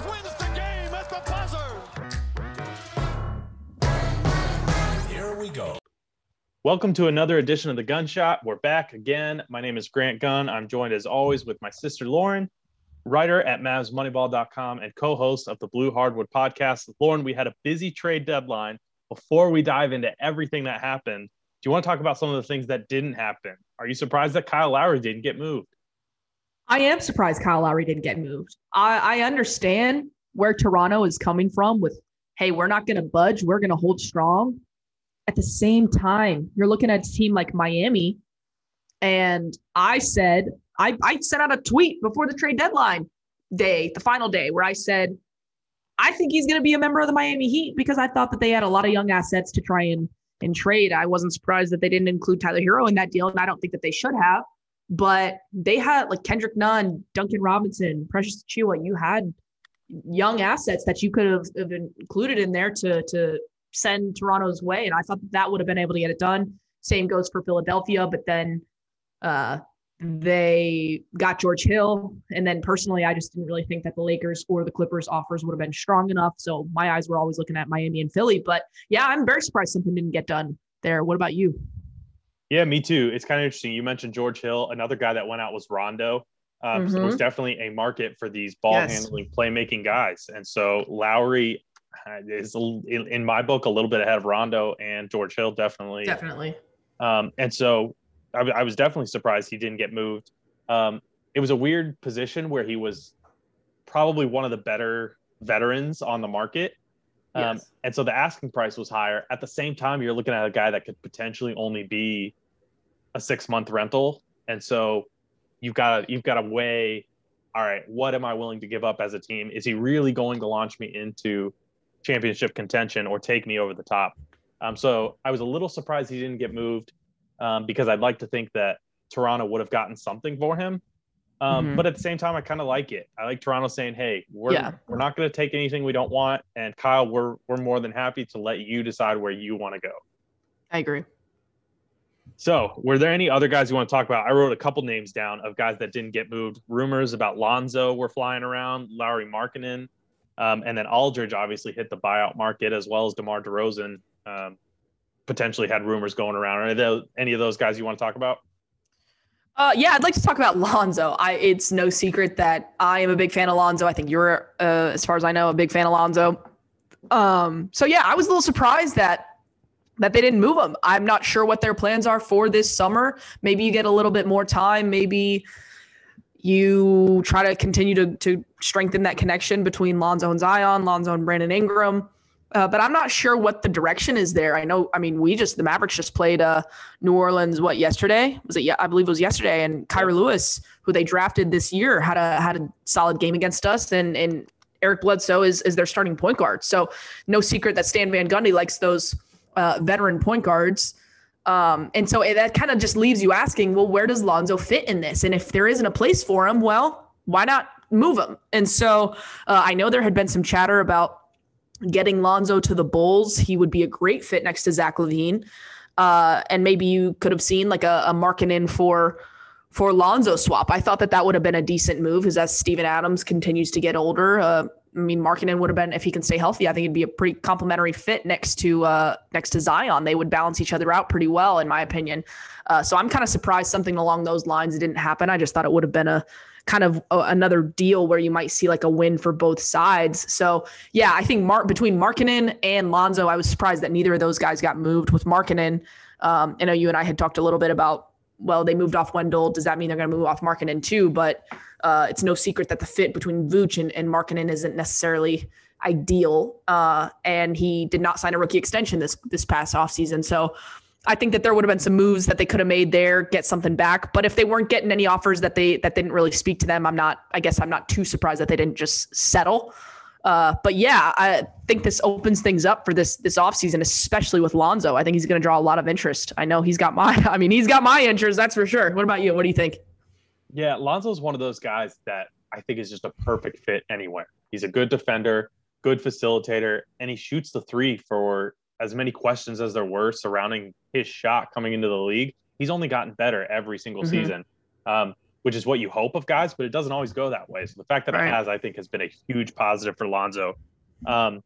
Doncic wins the game at the buzzer. Here we go. Welcome to another edition of the Gunshot. We're back again. My name is Grant Gunn. I'm joined as always with my sister Lauren, writer at MavsMoneyball.com and co-host of the Blue Hardwood podcast. Lauren, we had a busy trade deadline. Before we dive into everything that happened, do you want to talk about some of the things that didn't happen? Are you surprised that Kyle Lowry didn't get moved? I am surprised Kyle Lowry didn't get moved. I, I understand where Toronto is coming from with, hey, we're not going to budge. We're going to hold strong. At the same time, you're looking at a team like Miami. And I said, I, I sent out a tweet before the trade deadline day, the final day, where I said, I think he's going to be a member of the Miami Heat because I thought that they had a lot of young assets to try and, and trade. I wasn't surprised that they didn't include Tyler Herro in that deal, and I don't think that they should have. But they had like Kendrick Nunn, Duncan Robinson, Precious Achiuwa. You had young assets that you could have, have included in there to to send Toronto's way, and I thought that, that would have been able to get it done. Same goes for Philadelphia, but then uh, they got George Hill. And then personally, I just didn't really think that the Lakers or the Clippers offers would have been strong enough. So my eyes were always looking at Miami and Philly. But yeah, I'm very surprised something didn't get done there. What about you? Yeah, me too. It's kind of interesting. You mentioned George Hill. Another guy that went out was Rondo. Um, mm-hmm. so there's definitely a market for these ball yes. handling, playmaking guys. And so Lowry uh, is, in my book, a little bit ahead of Rondo and George Hill, definitely. Definitely. Um, and so I, I, was definitely surprised he didn't get moved. Um, it was a weird position where he was probably one of the better veterans on the market. Um, yes. And so the asking price was higher. At the same time, you're looking at a guy that could potentially only be a six month rental. And so you've got to, you've got to weigh, all right, what am I willing to give up as a team? Is he really going to launch me into championship contention or take me over the top? Um, so I was a little surprised he didn't get moved um, because I'd like to think that Toronto would have gotten something for him. Um, mm-hmm. But at the same time, I kind of like it. I like Toronto saying, "Hey, we're yeah. we're not going to take anything we don't want," and Kyle, we're we're more than happy to let you decide where you want to go. I agree. So, were there any other guys you want to talk about? I wrote a couple names down of guys that didn't get moved. Rumors about Lonzo were flying around, Lauri Markkanen, um, and then Aldridge obviously hit the buyout market as well as DeMar DeRozan um, potentially had rumors going around. Are there any of those guys you want to talk about? Uh, yeah, I'd like to talk about Lonzo. I, it's no secret that I am a big fan of Lonzo. I think you're, uh, as far as I know, a big fan of Lonzo. Um, so yeah, I was a little surprised that that they didn't move him. I'm not sure what their plans are for this summer. Maybe you get a little bit more time. Maybe you try to continue to to strengthen that connection between Lonzo and Zion, Lonzo and Brandon Ingram. Uh, but I'm not sure what the direction is there. I know, I mean, we just the Mavericks just played uh, New Orleans what yesterday was it? Yeah, I believe it was yesterday. And Kira Lewis, who they drafted this year, had a had a solid game against us, and and Eric Bledsoe is is their starting point guard. So no secret that Stan Van Gundy likes those uh, veteran point guards. Um, and so that kind of just leaves you asking, well, where does Lonzo fit in this? And if there isn't a place for him, well, why not move him? And so uh, I know there had been some chatter about getting Lonzo to the Bulls, he would be a great fit next to Zach LaVine. Uh, and maybe you could have seen like a, a in for for Lonzo swap. I thought that that would have been a decent move as as Steven Adams continues to get older. Uh, I mean, Markkanen would have been if he can stay healthy. I think it'd be a pretty complementary fit next to uh, next to Zion. They would balance each other out pretty well, in my opinion. Uh, so I'm kind of surprised something along those lines didn't happen. I just thought it would have been a kind of a, another deal where you might see like a win for both sides. So yeah, I think Mark between Markkanen and Lonzo, I was surprised that neither of those guys got moved. With Markkanen, um, I know you and I had talked a little bit about well, they moved off Wendell. Does that mean they're going to move off Markkanen too? But uh, it's no secret that the fit between Vooch and, and Markkanen isn't necessarily ideal. Uh, and he did not sign a rookie extension this this past offseason. So I think that there would have been some moves that they could have made there, get something back. But if they weren't getting any offers that they that didn't really speak to them, I'm not. I guess I'm not too surprised that they didn't just settle. Uh, but yeah, I think this opens things up for this this offseason, especially with Lonzo. I think he's going to draw a lot of interest. I know he's got my. I mean, he's got my interest. That's for sure. What about you? What do you think? Yeah, Lonzo's one of those guys that I think is just a perfect fit anywhere. He's a good defender, good facilitator, and he shoots the three for as many questions as there were surrounding his shot coming into the league, he's only gotten better every single mm-hmm. season. Um, which is what you hope of guys, but it doesn't always go that way. So the fact that Right. it has, I think, has been a huge positive for Lonzo. Um,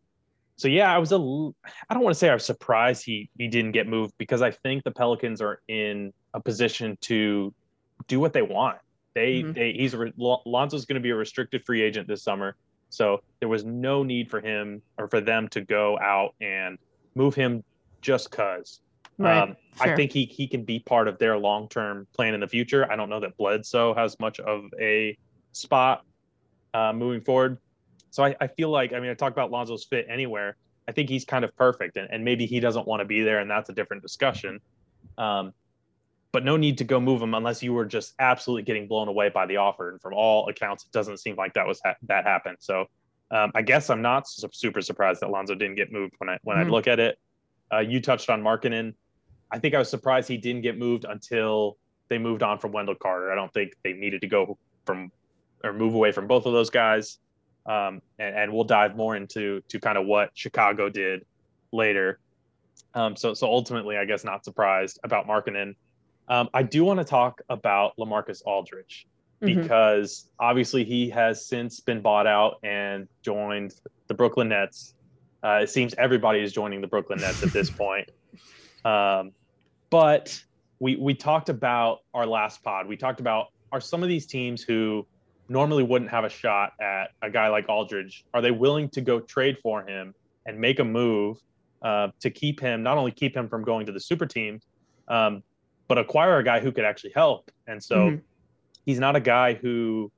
so yeah, I was a I don't want to say I was surprised he he didn't get moved because I think the Pelicans are in a position to do what they want. They Mhm. they he's Lonzo's going to be a restricted free agent this summer, so there was no need for him or for them to go out and move him just cause. Right. Um, I think he he can be part of their long term plan in the future. I don't know that Bledsoe has much of a spot uh, moving forward. So I, I feel like I mean I talk about Lonzo's fit anywhere. I think he's kind of perfect, and, and maybe he doesn't want to be there, and that's a different discussion. Um, but no need to go move him unless you were just absolutely getting blown away by the offer. And from all accounts, it doesn't seem like that was ha- that happened. So um, I guess I'm not su- super surprised that Lonzo didn't get moved when I when I Mhm. look at it. Uh, you touched on Markkanen. I think I was surprised he didn't get moved until they moved on from Wendell Carter. I don't think they needed to go from or move away from both of those guys. Um, and, and we'll dive more into to kind of what Chicago did later. Um, so so ultimately, I guess not surprised about Markkanen. Um, I do want to talk about Lamarcus Aldridge Mhm. because obviously he has since been bought out and joined the Brooklyn Nets. Uh, it seems everybody is joining the Brooklyn Nets at this point. Um, but we we talked about our last pod. We talked about are some of these teams who normally wouldn't have a shot at a guy like Aldridge. Are they willing to go trade for him and make a move uh, to keep him not only keep him from going to the super team, um, but acquire a guy who could actually help? And so Mhm. he's not a guy who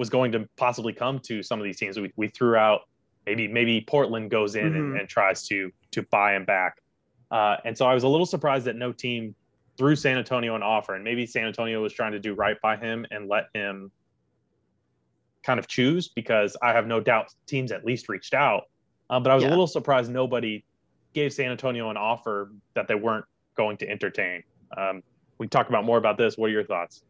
was going to possibly come to some of these teams. We, we threw out maybe maybe Portland goes in and, Mhm. and tries to to buy him back. Uh, and so I was a little surprised that no team threw San Antonio an offer, and maybe San Antonio was trying to do right by him and let him kind of choose because I have no doubt teams at least reached out. Um, but I was Yeah. a little surprised nobody gave San Antonio an offer that they weren't going to entertain. Um, we talk about more about this. What are your thoughts?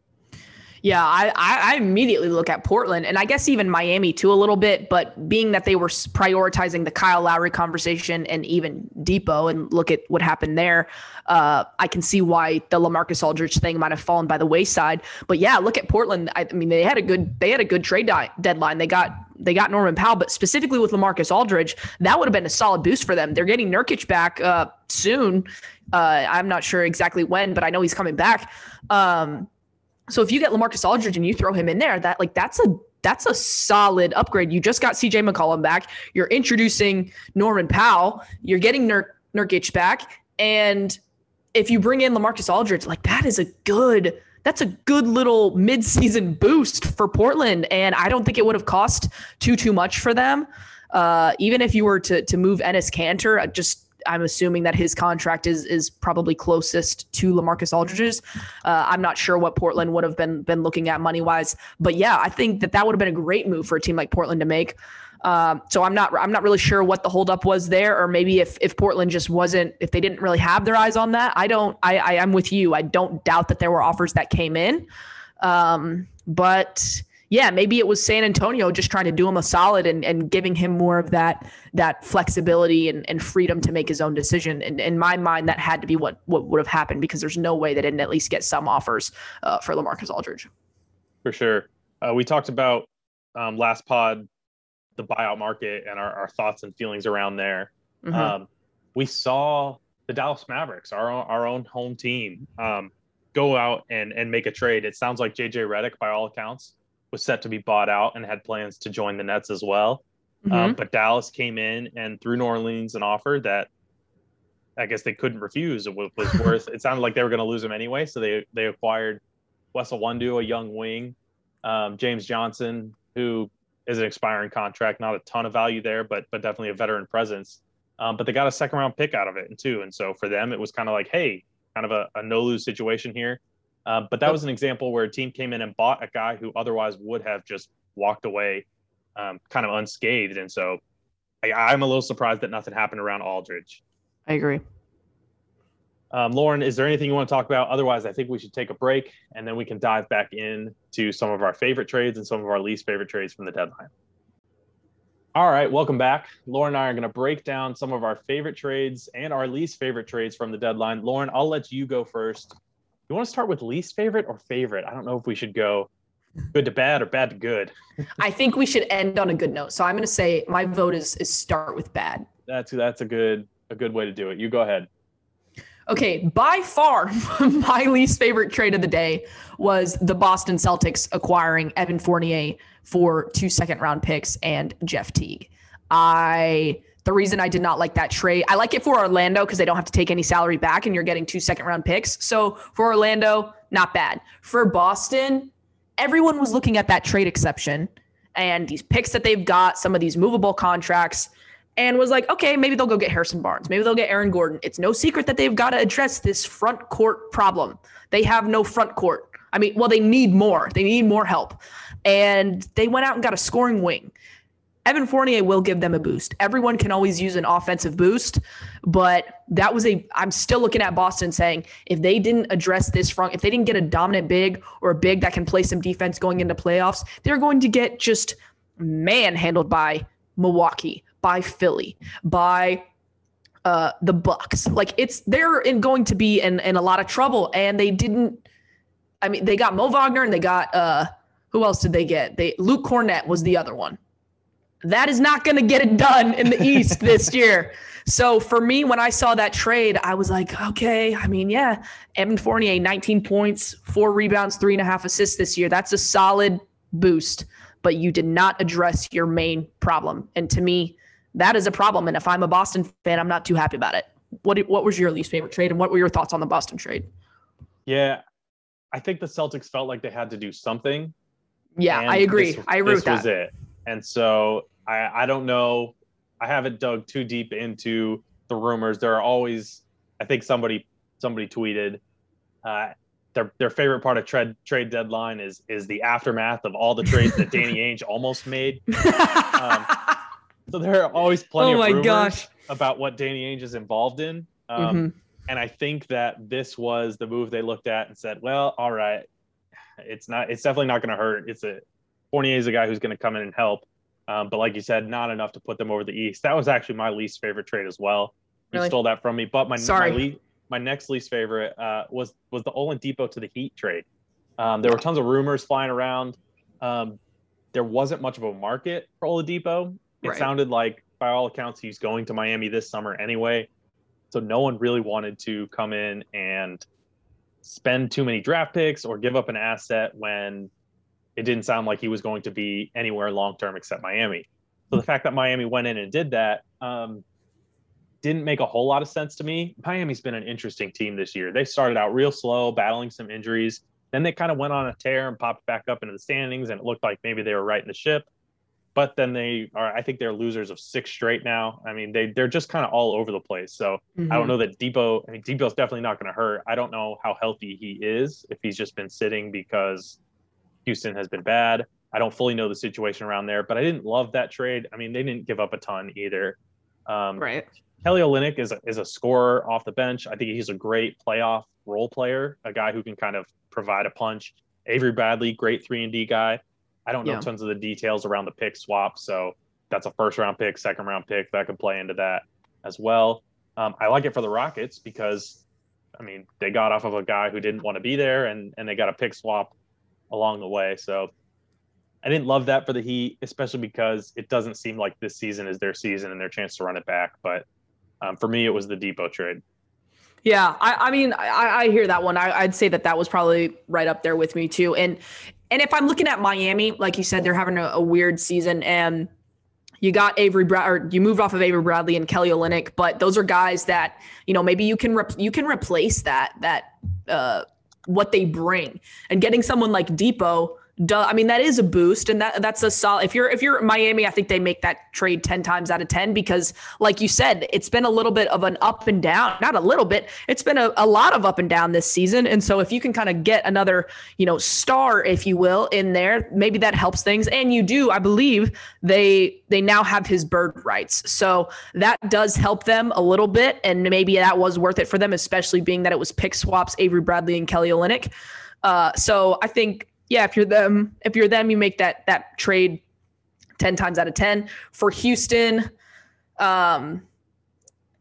Yeah, I, I immediately look at Portland and I guess even Miami too a little bit, but being that they were prioritizing the Kyle Lowry conversation and even Dipo and look at what happened there, uh, I can see why the Lamarcus Aldridge thing might have fallen by the wayside. But yeah, look at Portland. I, I mean, they had a good they had a good trade di- deadline. They got they got Norman Powell, but specifically with Lamarcus Aldridge, that would have been a solid boost for them. They're getting Nurkic back uh, soon. Uh, I'm not sure exactly when, but I know he's coming back. Um, so if you get Lamarcus Aldridge and you throw him in there, that like that's a that's a solid upgrade. You just got CJ McCollum back. You're introducing Norman Powell. You're getting Nur- Nurkic back, and if you bring in Lamarcus Aldridge, like that is a good. That's a good little midseason boost for Portland, and I don't think it would have cost too too much for them. Uh, even if you were to to move Enes Kanter, just I'm assuming that his contract is is probably closest to Lamarcus Aldridge's. Uh, I'm not sure what Portland would have been been looking at money wise, but yeah, I think that that would have been a great move for a team like Portland to make. Um, so I'm not I'm not really sure what the holdup was there, or maybe if if Portland just wasn't if they didn't really have their eyes on that. I don't I, I am with you. I don't doubt that there were offers that came in, um, but yeah, maybe it was San Antonio just trying to do him a solid and, and giving him more of that that flexibility and, and freedom to make his own decision. And in my mind, that had to be what what would have happened because there's no way they didn't at least get some offers uh, for Lamarcus Aldridge. For sure. Uh, we talked about um, last pod the buyout market and our, our thoughts and feelings around there. Mhm. Um, we saw the Dallas Mavericks, our own, our own home team, um, go out and and make a trade. It sounds like JJ Redick, by all accounts, was set to be bought out and had plans to join the Nets as well. Um, Mhm. but Dallas came in and threw New Orleans an offer that I guess they couldn't refuse. It was, was worth. it sounded like they were going to lose him anyway, so they they acquired Wesley Iwundu, a young wing, um, James Johnson, who is an expiring contract, not a ton of value there, but but definitely a veteran presence. Um, but they got a second round pick out of it too, and so for them it was kind of like, hey, kind of a, a no lose situation here. Uh, but that was an example where a team came in and bought a guy who otherwise would have just walked away, um, kind of unscathed, and so I, I'm a little surprised that nothing happened around Aldridge. I agree. Um, Lauren, is there anything you want to talk about? Otherwise, I think we should take a break and then we can dive back in to some of our favorite trades and some of our least favorite trades from the deadline. All right, welcome back. Lauren and I are going to break down some of our favorite trades and our least favorite trades from the deadline. Lauren, I'll let you go first. You want to start with least favorite or favorite? I don't know if we should go Good to bad or bad to good? I think we should end on a good note. So I'm going to say my vote is is start with bad. That's that's a good a good way to do it. You go ahead. Okay, by far my least favorite trade of the day was the Boston Celtics acquiring Evan Fournier for two second round picks and Jeff Teague. I the reason I did not like that trade, I like it for Orlando because they don't have to take any salary back and you're getting two second round picks. So for Orlando, not bad. For Boston, everyone was looking at that trade exception and these picks that they've got, some of these movable contracts, and was like, okay, maybe they'll go get Harrison Barnes. Maybe they'll get Aaron Gordon. It's no secret that they've got to address this front court problem. They have no front court. I mean, well, they need more. They need more help. And they went out and got a scoring wing. Evan Fournier will give them a boost. Everyone can always use an offensive boost, but that was a. I'm still looking at Boston saying if they didn't address this front, if they didn't get a dominant big or a big that can play some defense going into playoffs, they're going to get just manhandled by Milwaukee, by Philly, by uh, the Bucks. Like it's they're in, going to be in in a lot of trouble, and they didn't. I mean, they got Mo Wagner and they got uh, who else did they get? They Luke Kornet was the other one. That is not going to get it done in the East this year. So for me, when I saw that trade, I was like, okay, I mean, yeah, Evan Fournier, 19 points, four rebounds, three and a half assists this year. That's a solid boost, but you did not address your main problem. And to me, that is a problem. And if I'm a Boston fan, I'm not too happy about it. What what was your least favorite trade, and what were your thoughts on the Boston trade? Yeah, I think the Celtics felt like they had to do something. Yeah, I agree. This, I agree this with was that. it. And so I, I don't know. I haven't dug too deep into the rumors. There are always, I think somebody somebody tweeted, uh, their their favorite part of trade trade deadline is is the aftermath of all the trades that Danny Ainge almost made. Um, So there are always plenty Oh of my rumors gosh. about what Danny Ainge is involved in. Um, Mhm. And I think that this was the move they looked at and said, well, all right, it's not, it's definitely not going to hurt. It's a Fournier is a guy who's going to come in and help. Um, but like you said, not enough to put them over the East. That was actually my least favorite trade as well. You Really? stole that from me. But my Sorry. my, le- my next least favorite uh, was was the Oladipo to the Heat trade. Um, there were tons of rumors flying around. Um, there wasn't much of a market for Oladipo. It Right. sounded like, by all accounts, he's going to Miami this summer anyway. So no one really wanted to come in and spend too many draft picks or give up an asset when it didn't sound like he was going to be anywhere long term except Miami. So the fact that Miami went in and did that um, didn't make a whole lot of sense to me. Miami's been an interesting team this year. They started out real slow, battling some injuries. Then they kind of went on a tear and popped back up into the standings, and it looked like maybe they were right in the ship. But then they are, I think they're losers of six straight now. I mean, they they're just kind of all over the place. So I Mhm. don't know that Dipo. I mean, Dipo's definitely not going to hurt. I don't know how healthy he is if he's just been sitting because Houston has been bad. I don't fully know the situation around there, but I didn't love that trade. I mean, they didn't give up a ton either. Um, Right. Kelly Olynyk is a, is a scorer off the bench. I think he's a great playoff role player, a guy who can kind of provide a punch. Avery Bradley, great three and D guy. I don't know Yeah. tons of the details around the pick swap, so that's a first round pick, second round pick that could play into that as well. Um, I like it for the Rockets because, I mean, they got off of a guy who didn't want to be there, and and they got a pick swap along the way. So I didn't love that for the Heat, especially because it doesn't seem like this season is their season and their chance to run it back. But um, for me, it was the Dipo trade. Yeah, I, I mean, I, I hear that one. I, I'd say that that was probably right up there with me too. And and if I'm looking at Miami, like you said, they're having a, a weird season, and you got Avery Brad, or you moved off of Avery Bradley and Kelly Olynyk, but those are guys that you know maybe you can rep- you can replace that that uh, what they bring, and getting someone like Dipo. Duh, I mean that is a boost, and that that's a solid. If you're if you're Miami, I think they make that trade ten times out of ten because, like you said, it's been a little bit of an up and down. Not a little bit. It's been a, a lot of up and down this season, and so if you can kind of get another, you know, star, if you will, in there, maybe that helps things. And you do, I believe they they now have his bird rights, so that does help them a little bit, and maybe that was worth it for them, especially being that it was pick swaps, Avery Bradley and Kelly Olynyk. Uh, so I think yeah, if you're them, if you're them, you make that that trade ten times out of ten. For Houston, um,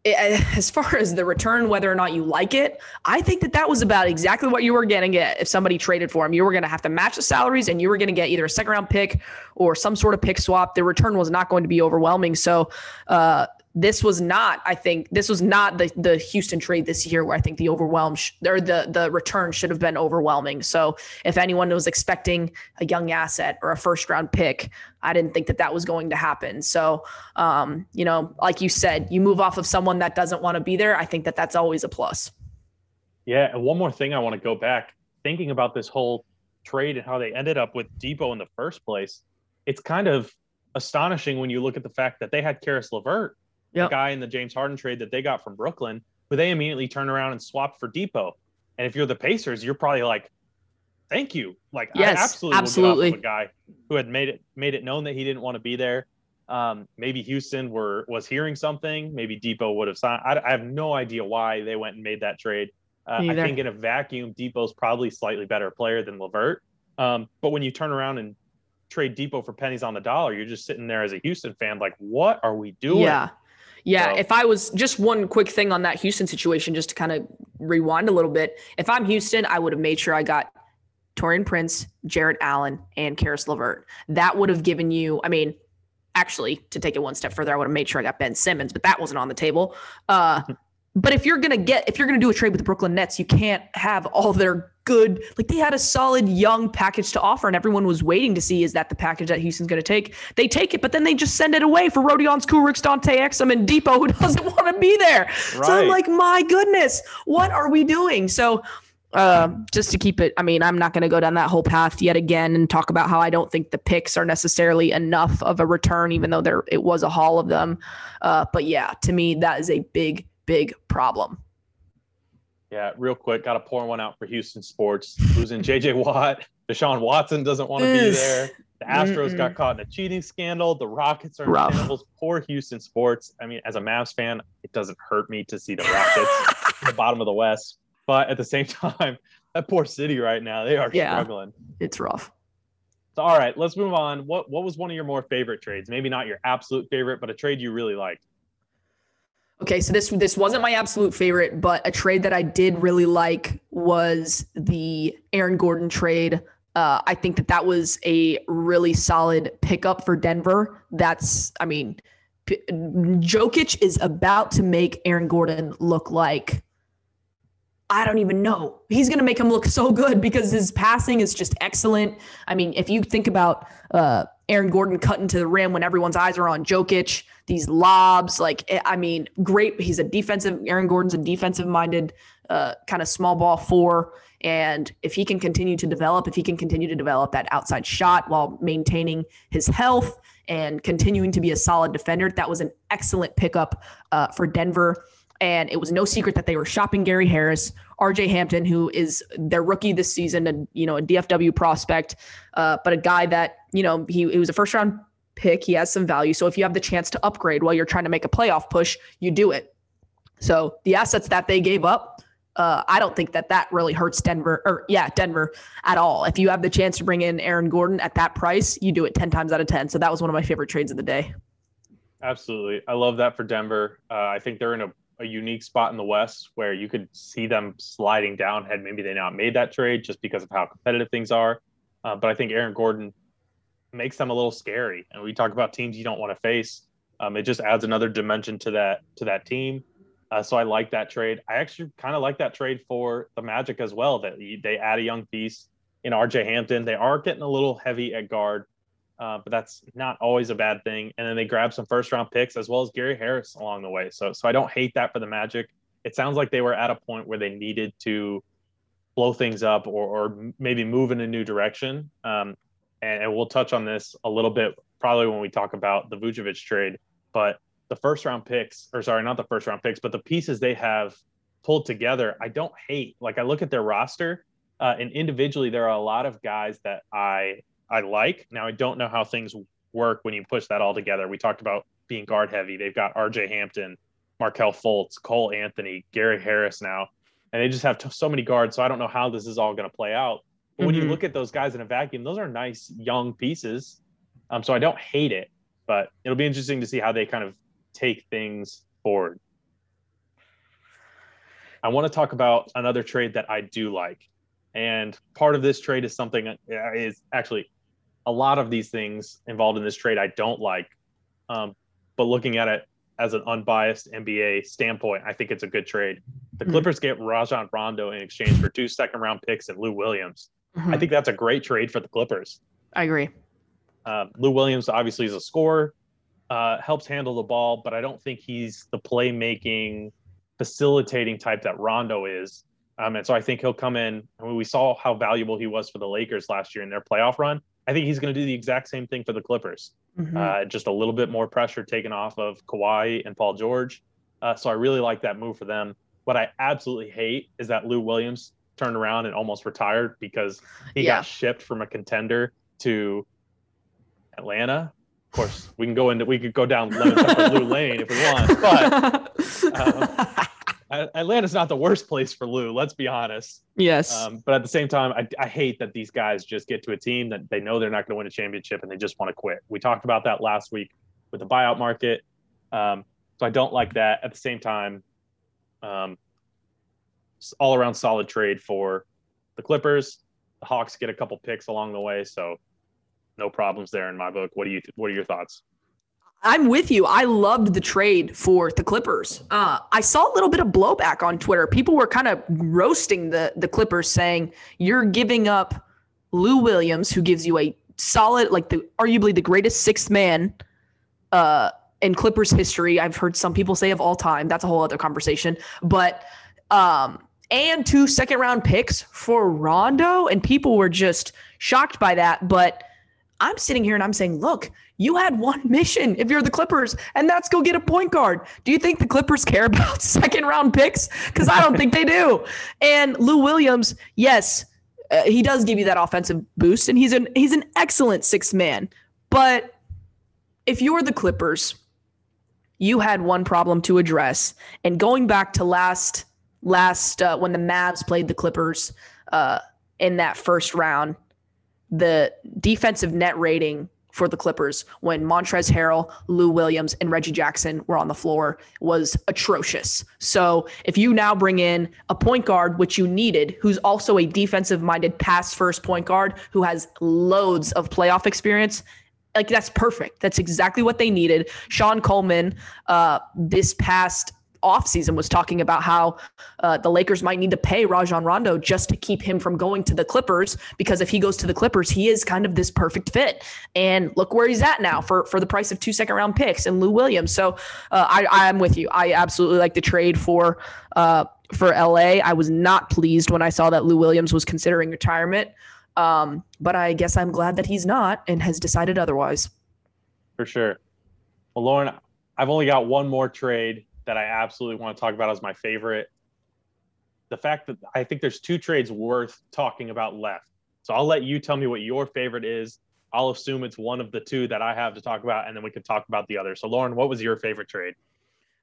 as far as the return, whether or not you like it, I think that that was about exactly what you were going to get if somebody traded for him. You were going to have to match the salaries and you were going to get either a second round pick or some sort of pick swap. The return was not going to be overwhelming. So, uh, this was not, I think, this was not the the Houston trade this year where I think the overwhelm sh- or the the return should have been overwhelming. So if anyone was expecting a young asset or a first round pick, I didn't think that that was going to happen. So, um, you know, like you said, you move off of someone that doesn't want to be there. I think that that's always a plus. Yeah, and one more thing I want to go back thinking about this whole trade and how they ended up with Dipo in the first place. It's kind of astonishing when you look at the fact that they had Caris LeVert Yep. the guy in the James Harden trade that they got from Brooklyn, who they immediately turned around and swapped for Dipo. And if you're the Pacers, you're probably like, "Thank you." Like, Yes, I absolutely, absolutely. Will get off of a guy who had made it made it known that he didn't want to be there. Um, maybe Houston were was hearing something. Maybe Dipo would have signed. I, I have no idea why they went and made that trade. Uh, I think in a vacuum, Dipo's probably slightly better player than Levert. Um, but when you turn around and trade Dipo for pennies on the dollar, you're just sitting there as a Houston fan, like, what are we doing? Yeah. Yeah. So- If I was just one quick thing on that Houston situation, just to kind of rewind a little bit. If I'm Houston, I would have made sure I got Taurean Prince, Jarrett Allen, and Caris LeVert. That would have given you, I mean, actually, to take it one step further, I would have made sure I got Ben Simmons, but that wasn't on the table. Uh, but if you're gonna get, if you're gonna do a trade with the Brooklyn Nets, you can't have all their good, like they had a solid young package to offer, and everyone was waiting to see is that the package that Houston's gonna take. They take it, but then they just send it away for Rodions Kurucs, Dante Exum, and Dipo, who doesn't want to be there. So I'm like, my goodness, what are we doing? So uh, just to keep it, I mean, I'm not going to go down that whole path yet again and talk about how I don't think the picks are necessarily enough of a return, even though there it was a haul of them. Uh, but yeah, to me, that is a big, big problem. Yeah, real quick, got to pour one out for Houston sports. Losing JJ Watt, Deshaun Watson doesn't want to be there. The Astros Mm-mm. got caught in a cheating scandal. The Rockets are in Rough. shambles. Poor Houston sports. I mean, as a Mavs fan, it doesn't hurt me to see the Rockets in the bottom of the West. But at the same time, that poor city right now, they are Yeah. struggling. It's rough. So, all right, let's move on. What what was one of your more favorite trades? Maybe not your absolute favorite, but a trade you really liked. Okay, so this this wasn't my absolute favorite, but a trade that I did really like was the Aaron Gordon trade. Uh, I think that that was a really solid pickup for Denver. That's, I mean, P- Jokic is about to make Aaron Gordon look like I don't even know. He's going to make him look so good because his passing is just excellent. I mean, if you think about uh, Aaron Gordon cutting to the rim when everyone's eyes are on Jokic, these lobs, like, eh, I mean, great. He's a defensive, Aaron Gordon's a defensive minded uh, kind of small ball four. And if he can continue to develop, if he can continue to develop that outside shot while maintaining his health and continuing to be a solid defender, that was an excellent pickup uh, for Denver. And it was no secret that they were shopping Gary Harris, RJ Hampton, who is their rookie this season, and you know a DFW prospect, uh, but a guy that you know he, was a first round pick. He has some value. So if you have the chance to upgrade while you're trying to make a playoff push, you do it. So the assets that they gave up, uh, I don't think that that really hurts Denver or yeah Denver at all. If you have the chance to bring in Aaron Gordon at that price, you do it ten times out of ten. So that was one of my favorite trades of the day. Absolutely. I love that for Denver. Uh, I think they're in a, a unique spot in the West where you could see them sliding down had maybe they not made that trade just because of how competitive things are. Uh, but I think Aaron Gordon makes them a little scary. And we talk about teams you don't want to face. Um, it just adds another dimension to that to that team. Uh, so I like that trade. I actually kind of like that trade for the Magic as well. That they add a young piece in RJ Hampton. They are getting a little heavy at guard, uh, but that's not always a bad thing. And then they grab some first round picks as well as Gary Harris along the way. So so I don't hate that for the Magic. It sounds like they were at a point where they needed to blow things up or, or maybe move in a new direction. Um, and, and we'll touch on this a little bit probably when we talk about the Vucevic trade. But the first round picks, or sorry, not the first round picks, but the pieces they have pulled together, I don't hate. Like I look at their roster, uh, and individually there are a lot of guys that I I like. Now I don't know how things work when you push that all together. We talked about being guard heavy. They've got R.J. Hampton, Markelle Fultz, Cole Anthony, Gary Harris now, and they just have t- so many guards. So I don't know how this is all going to play out. But when you Mhm. look at those guys in a vacuum, those are nice young pieces. Um, so I don't hate it, but it'll be interesting to see how they kind of take things forward. I want to talk about another trade that I do like. And part of this trade is something uh, is actually a lot of these things involved in this trade I don't like. Um, but looking at it as an unbiased NBA standpoint, I think it's a good trade. The Mhm. Clippers get Rajon Rondo in exchange for two second round picks and Lou Williams. I Mhm. think that's a great trade for the Clippers. I agree. Um, Lou Williams obviously is a scorer, uh, helps handle the ball, but I don't think he's the playmaking, facilitating type that Rondo is. Um, and so I think he'll come in. I mean, we saw how valuable he was for the Lakers last year in their playoff run. I think he's going to do the exact same thing for the Clippers. Mhm. Uh, just a little bit more pressure taken off of Kawhi and Paul George. Uh, so I really like that move for them. What I absolutely hate is that Lou Williams turned around and almost retired because he Yeah. got shipped from a contender to Atlanta. Of course, we can go into we could go down lemon pepper Lou Lane if we want, but A- Atlanta's not the worst place for Lou. Let's be honest. yes. Um, but at the same time, I, I hate that these guys just get to a team that they know they're not going to win a championship and they just want to quit. We talked about that last week with the buyout market. Um, so I don't like that. At the same time, um, all around solid trade for the Clippers. The Hawks get a couple picks along the way, so no problems there in my book. What do you? What are your thoughts? I'm with you. I loved the trade for the Clippers. Uh, I saw a little bit of blowback on Twitter. People were kind of roasting the the Clippers, saying you're giving up Lou Williams, who gives you a solid, like the arguably the greatest sixth man uh, in Clippers history. I've heard some people say of all time. That's a whole other conversation. But um, and two second round picks for Rondo, and people were just shocked by that. But I'm sitting here and I'm saying, look, you had one mission if you're the Clippers, and that's go get a point guard. Do you think the Clippers care about second round picks? Because I don't think they do. And Lou Williams, yes, uh, he does give you that offensive boost, and he's an he's an excellent sixth man. But if you're the Clippers, you had one problem to address. And going back to last last uh, when the Mavs played the Clippers uh, in that first round, the defensive net rating for the Clippers when Montrezl Harrell, Lou Williams, and Reggie Jackson were on the floor was atrocious. So if you now bring in a point guard, which you needed, who's also a defensive minded pass first point guard who has loads of playoff experience, like that's perfect. That's exactly what they needed. Sean Coleman, uh, this past offseason was talking about how uh, the Lakers might need to pay Rajon Rondo just to keep him from going to the Clippers because if he goes to the Clippers, he is kind of this perfect fit. And look where he's at now for for the price of two second round picks and Lou Williams. So uh, I I am with you. I absolutely like the trade for uh, for LA. I was not pleased when I saw that Lou Williams was considering retirement. Um, but I guess I'm glad that he's not and has decided otherwise. For sure. Well, Lauren, I've only got one more trade that I absolutely want to talk about as my favorite. The fact that I think there's two trades worth talking about left. So I'll let you tell me what your favorite is. I'll assume it's one of the two that I have to talk about, and then we can talk about the other. So, Lauren, what was your favorite trade?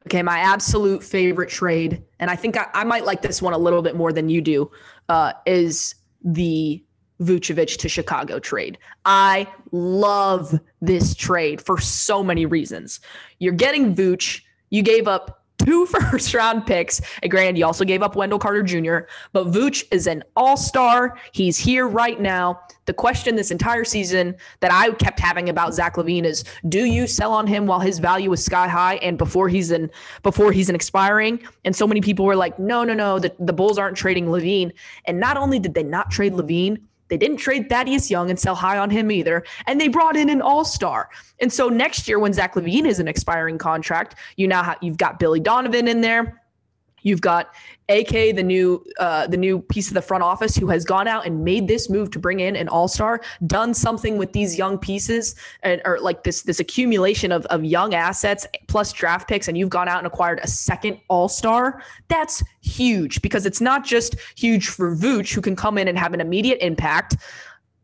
Okay, my absolute favorite trade, and I think I, I might like this one a little bit more than you do, uh, is the Vucevic to Chicago trade. I love this trade for so many reasons. You're getting Vooch. You gave up two first round picks. And granted, you also gave up Wendell Carter Jr., but Vooch is an all star. He's here right now. The question this entire season that I kept having about Zach LaVine is do you sell on him while his value is sky high and before he's in before he's an expiring? And so many people were like, no, no, no, the, the Bulls aren't trading LaVine. And not only did they not trade LaVine, they didn't trade Thaddeus Young and sell high on him either. And they brought in an all-star. And so next year, when Zach LaVine is an expiring contract, you now have you've got Billy Donovan in there. You've got AK, the new uh, the new piece of the front office, who has gone out and made this move to bring in an all star, done something with these young pieces, and or like this this accumulation of of young assets plus draft picks, and you've gone out and acquired a second all star. That's huge because it's not just huge for Vooch, who can come in and have an immediate impact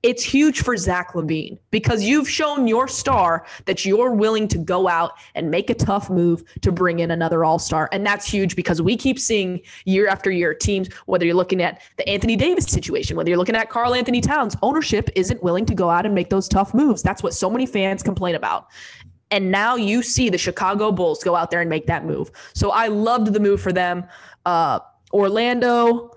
it's huge for Zach LaVine because you've shown your star that you're willing to go out and make a tough move to bring in another all star. And that's huge because we keep seeing year after year teams, whether you're looking at the Anthony Davis situation, whether you're looking at Karl Anthony Towns, ownership isn't willing to go out and make those tough moves. That's what so many fans complain about. And now you see the Chicago Bulls go out there and make that move. So I loved the move for them. Uh, Orlando,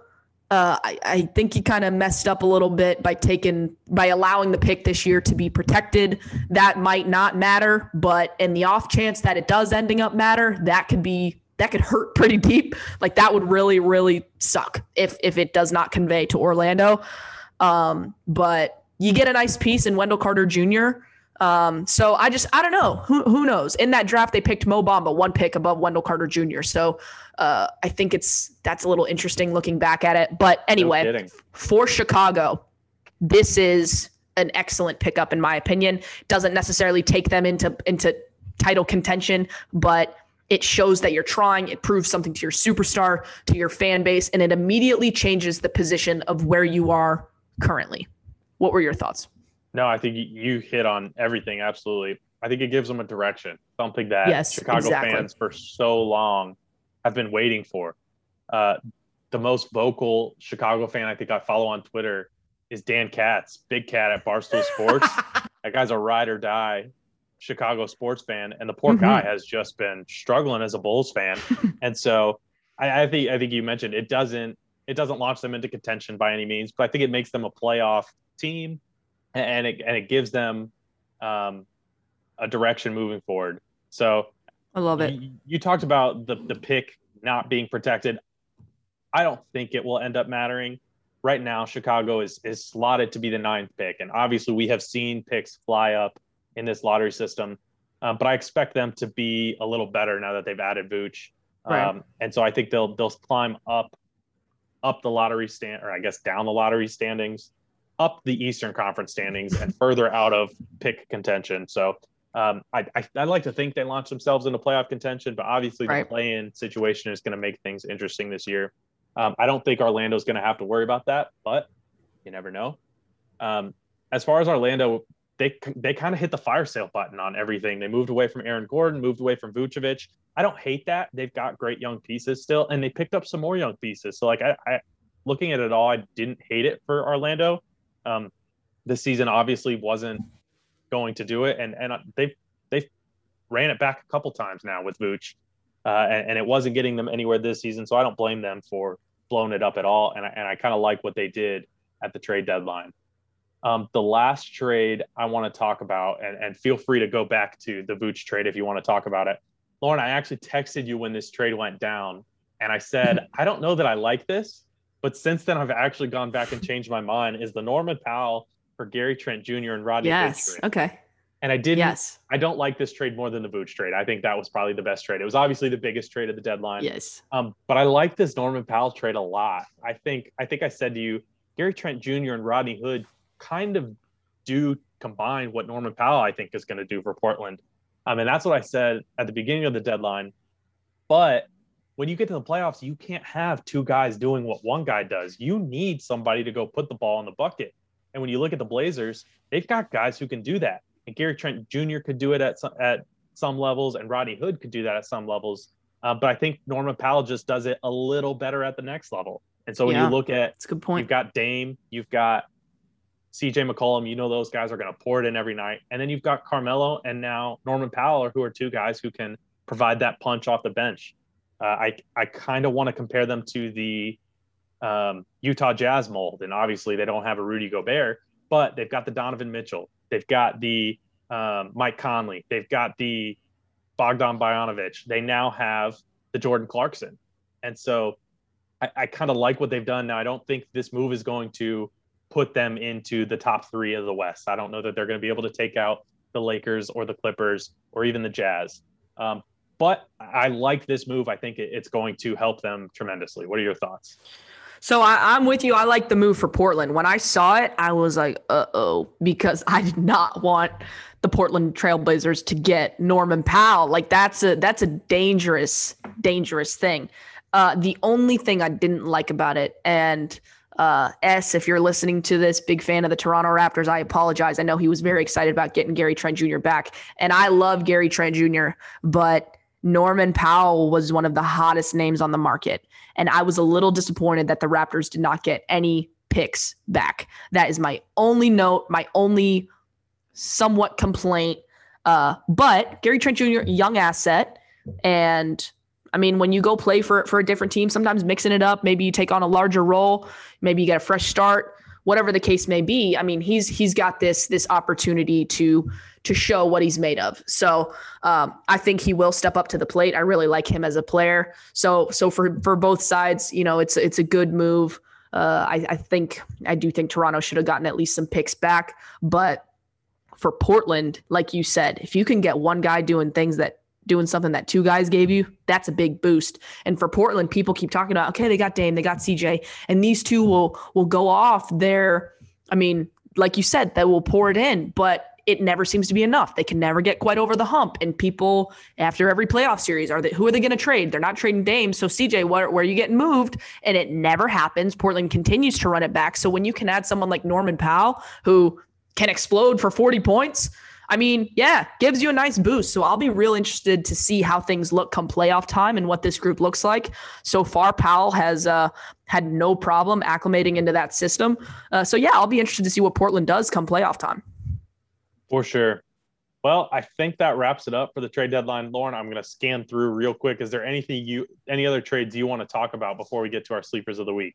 uh, I, I think he kind of messed up a little bit by taking by allowing the pick this year to be protected. That might not matter, but in the off chance that it does ending up matter, that could be that could hurt pretty deep. Like that would really really suck if if it does not convey to Orlando. Um, but you get a nice piece in Wendell Carter Jr. Um, so I just I don't know who who knows. In that draft, they picked Mo Bamba, one pick above Wendell Carter Jr. So uh, I think it's that's a little interesting looking back at it. But anyway, kidding. for Chicago, this is an excellent pickup in my opinion. Doesn't necessarily take them into into title contention, but it shows that you're trying. It proves something to your superstar, to your fan base, and it immediately changes the position of where you are currently. What were your thoughts? No, I think you- hit on everything. Absolutely. I think it gives them a direction, something that Yes, Chicago exactly. fans for so long have been waiting for. Uh, the most vocal Chicago fan I think I follow on Twitter is Dan Katz, big cat at Barstool Sports. that guy's a ride or die Chicago sports fan, and the poor Mhm. guy has just been struggling as a Bulls fan. and so I, I think I think you mentioned it doesn't it doesn't launch them into contention by any means, but I think it makes them a playoff team, and it and it gives them um, a direction moving forward. So I love it. you, you talked about the the pick not being protected. I don't think it will end up mattering. Right now, Chicago is is slotted to be the ninth pick, and obviously we have seen picks fly up in this lottery system. Um, but I expect them to be a little better now that they've added Vooch, Right. um, and so I think they'll they'll climb up up the lottery stand, or I guess down the lottery standings, up the Eastern Conference standings, and further out of pick contention. So um, I, I I'd like to think they launch themselves into playoff contention, but obviously Right. the play-in situation is going to make things interesting this year. Um, I don't think Orlando's going to have to worry about that, but you never know. Um, as far as Orlando, they they kind of hit the fire sale button on everything. They moved away from Aaron Gordon, moved away from Vucevic. I don't hate that. They've got great young pieces still, and they picked up some more young pieces. So like I, I looking at it all, I didn't hate it for Orlando. Um, this season obviously wasn't going to do it, and and they've they've ran it back a couple times now with Vooch, uh, and, and it wasn't getting them anywhere this season. So I don't blame them for blowing it up at all. And I, and I kind of like what they did at the trade deadline. Um, the last trade I want to talk about, and, and feel free to go back to the Vooch trade if you want to talk about it. Lauren, I actually texted you when this trade went down, and I said, I don't know that I like this, but since then I've actually gone back and changed my mind. Is the Norman Powell for Gary Trent Jr. and Rodney Hood Yes. Okay. And I didn't. Yes. I don't like this trade more than the Vooch trade. I think that was probably the best trade. It was obviously the biggest trade of the deadline. Yes. Um, but I like this Norman Powell trade a lot. I think I think I said to you, Gary Trent Jr. and Rodney Hood kind of do combine what Norman Powell I think is going to do for Portland. Um, and that's what I said at the beginning of the deadline. But when you get to the playoffs, you can't have two guys doing what one guy does. You need somebody to go put the ball in the bucket. And when you look at the Blazers, they've got guys who can do that. And Gary Trent Jr. could do it at some, at some levels, and Rodney Hood could do that at some levels. Uh, but I think Norman Powell just does it a little better at the next level. And so when Yeah. you look at it's a good point. You've got Dame, you've got CJ McCollum. You know those guys are going to pour it in every night, and then you've got Carmelo and now Norman Powell, who are two guys who can provide that punch off the bench. Uh, I I kind of want to compare them to the um, Utah Jazz mold, and obviously they don't have a Rudy Gobert, but they've got the Donovan Mitchell, they've got the um, Mike Conley, they've got the Bogdan Bojanovic. They now have the Jordan Clarkson, and so I, I kind of like what they've done. Now I don't think this move is going to put them into the top three of the West. I don't know that they're going to be able to take out the Lakers or the Clippers or even the Jazz. Um, but I like this move. I think it's going to help them tremendously. What are your thoughts? So I, I'm with you. I like the move for Portland. When I saw it, I was like, uh oh, because I did not want the Portland Trailblazers to get Norman Powell. Like that's a that's a dangerous, dangerous thing. Uh, the only thing I didn't like about it, and uh, S, if you're listening to this, big fan of the Toronto Raptors, I apologize. I know he was very excited about getting Gary Trent Jr. back, and I love Gary Trent Jr., but Norman Powell was one of the hottest names on the market. And I was a little disappointed that the Raptors did not get any picks back. That is my only note, my only somewhat complaint. Uh, but Gary Trent Jr., young asset, and I mean, when you go play for for a different team, sometimes mixing it up, maybe you take on a larger role, maybe you get a fresh start, whatever the case may be. I mean, he's he's got this this opportunity to to show what he's made of. So um, I think he will step up to the plate. I really like him as a player. So so for for both sides, you know, it's it's a good move. Uh, I, I think I do think Toronto should have gotten at least some picks back, but for Portland, like you said, if you can get one guy doing things that doing something that two guys gave you, that's a big boost. And for Portland, people keep talking about, okay, they got Dame, they got CJ, and these two will will go off there. I mean, like you said, that will pour it in, but it never seems to be enough. They can never get quite over the hump. And people after every playoff series are they who are they going to trade? They're not trading Dame. So CJ, where, where are you getting moved? And it never happens. Portland continues to run it back. So when you can add someone like Norman Powell, who can explode for 40 points, I mean, yeah, gives you a nice boost. So I'll be real interested to see how things look come playoff time and what this group looks like. So far, Powell has uh, had no problem acclimating into that system. Uh, so yeah, I'll be interested to see what Portland does come playoff time. For sure. Well, I think that wraps it up for the trade deadline. Lauren, I'm going to scan through real quick. Is there anything you, any other trades you want to talk about before we get to our sleepers of the week?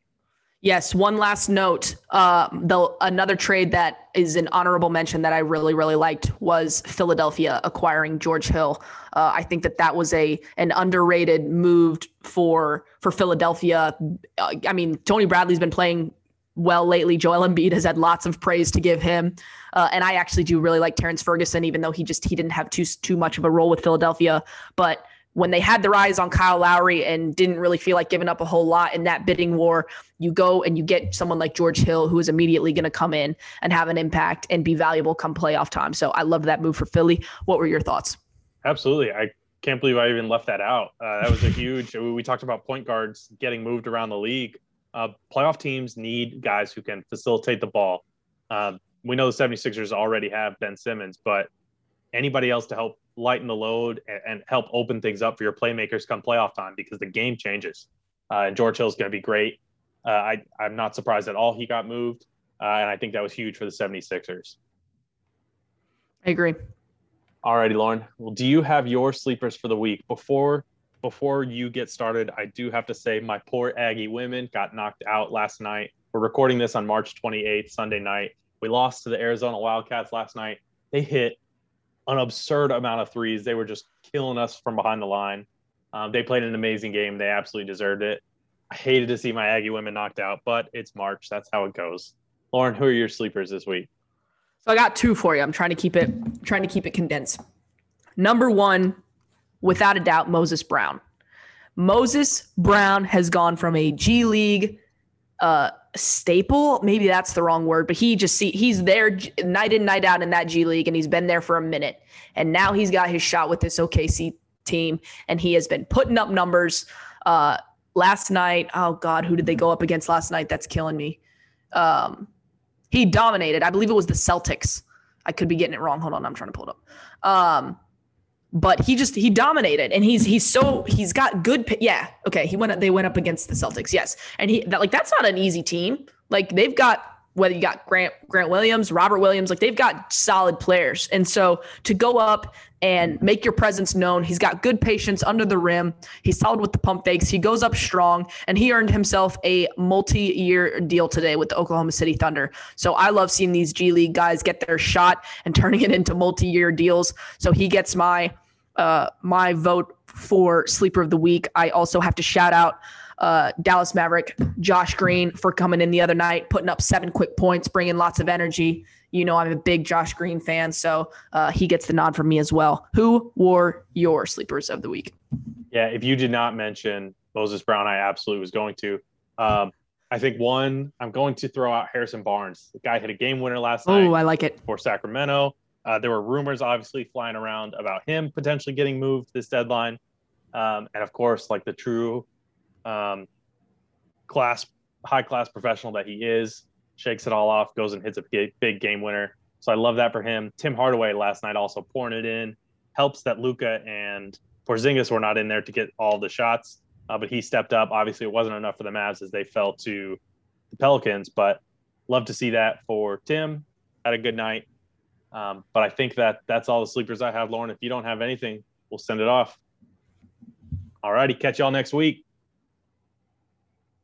Yes, one last note. Uh, the another trade that is an honorable mention that I really really liked was Philadelphia acquiring George Hill. Uh, I think that that was a an underrated move for for Philadelphia. Uh, I mean, Tony Bradley's been playing well lately. Joel Embiid has had lots of praise to give him, uh, and I actually do really like Terrance Ferguson, even though he just he didn't have too too much of a role with Philadelphia, but when they had their eyes on Kyle Lowry and didn't really feel like giving up a whole lot in that bidding war, you go and you get someone like George Hill who is immediately going to come in and have an impact and be valuable come playoff time. So I love that move for Philly. What were your thoughts? Absolutely. I can't believe I even left that out. Uh, that was a huge. we talked about point guards getting moved around the league. Uh, playoff teams need guys who can facilitate the ball. Um, we know the 76ers already have Ben Simmons, but anybody else to help lighten the load and, and, help open things up for your playmakers come playoff time because the game changes. Uh, and George Hill is going to be great. Uh, I, I'm not surprised at all he got moved. Uh, and I think that was huge for the 76ers. I agree. All righty, Lauren. Well, do you have your sleepers for the week? Before before you get started, I do have to say my poor Aggie women got knocked out last night. We're recording this on March 28th, Sunday night. We lost to the Arizona Wildcats last night. They hit an absurd amount of threes. They were just killing us from behind the line. Um, they played an amazing game. They absolutely deserved it. I hated to see my Aggie women knocked out, but it's March. That's how it goes. Lauren, who are your sleepers this week? So I got two for you. I'm trying to keep it trying to keep it condensed. Number one, without a doubt, Moses Brown. Moses Brown has gone from a G League uh, staple. Maybe that's the wrong word, but he just see he's there night in night out in that G League, and he's been there for a minute, and now he's got his shot with this OKC team, and he has been putting up numbers. Uh, last night, oh God, who did they go up against last night? That's killing me. Um, he dominated. I believe it was the Celtics. I could be getting it wrong. Hold on, I'm trying to pull it up. Um, but he just he dominated and he's he's so he's got good yeah okay he went they went up against the Celtics yes. And he that like that's not an easy team. Like they've got whether you got Grant Grant Williams Robert Williams like they've got solid players. And so to go up and make your presence known he's got good patience under the rim. He's solid with the pump fakes. He goes up strong and he earned himself a multi-year deal today with the Oklahoma City Thunder. So I love seeing these G League guys get their shot and turning it into multi-year deals. So he gets my uh, my vote for sleeper of the week. I also have to shout out uh, Dallas Maverick, Josh Green for coming in the other night, putting up seven quick points, bringing lots of energy. You know, I'm a big Josh Green fan, so uh, he gets the nod from me as well. Who were your sleepers of the week? Yeah, if you did not mention Moses Brown, I absolutely was going to. Um, I think one, I'm going to throw out Harrison Barnes. The guy hit a game winner last night. Oh, I like it for Sacramento. Uh, there were rumors, obviously, flying around about him potentially getting moved this deadline, um, and of course, like the true um, class, high class professional that he is, shakes it all off, goes and hits a big, big game winner. So I love that for him. Tim Hardaway last night also pouring it in, helps that Luka and Porzingis were not in there to get all the shots, uh, but he stepped up. Obviously, it wasn't enough for the Mavs as they fell to the Pelicans, but love to see that for Tim. Had a good night. Um, but I think that that's all the sleepers I have, Lauren. If you don't have anything, we'll send it off. All righty. Catch y'all next week.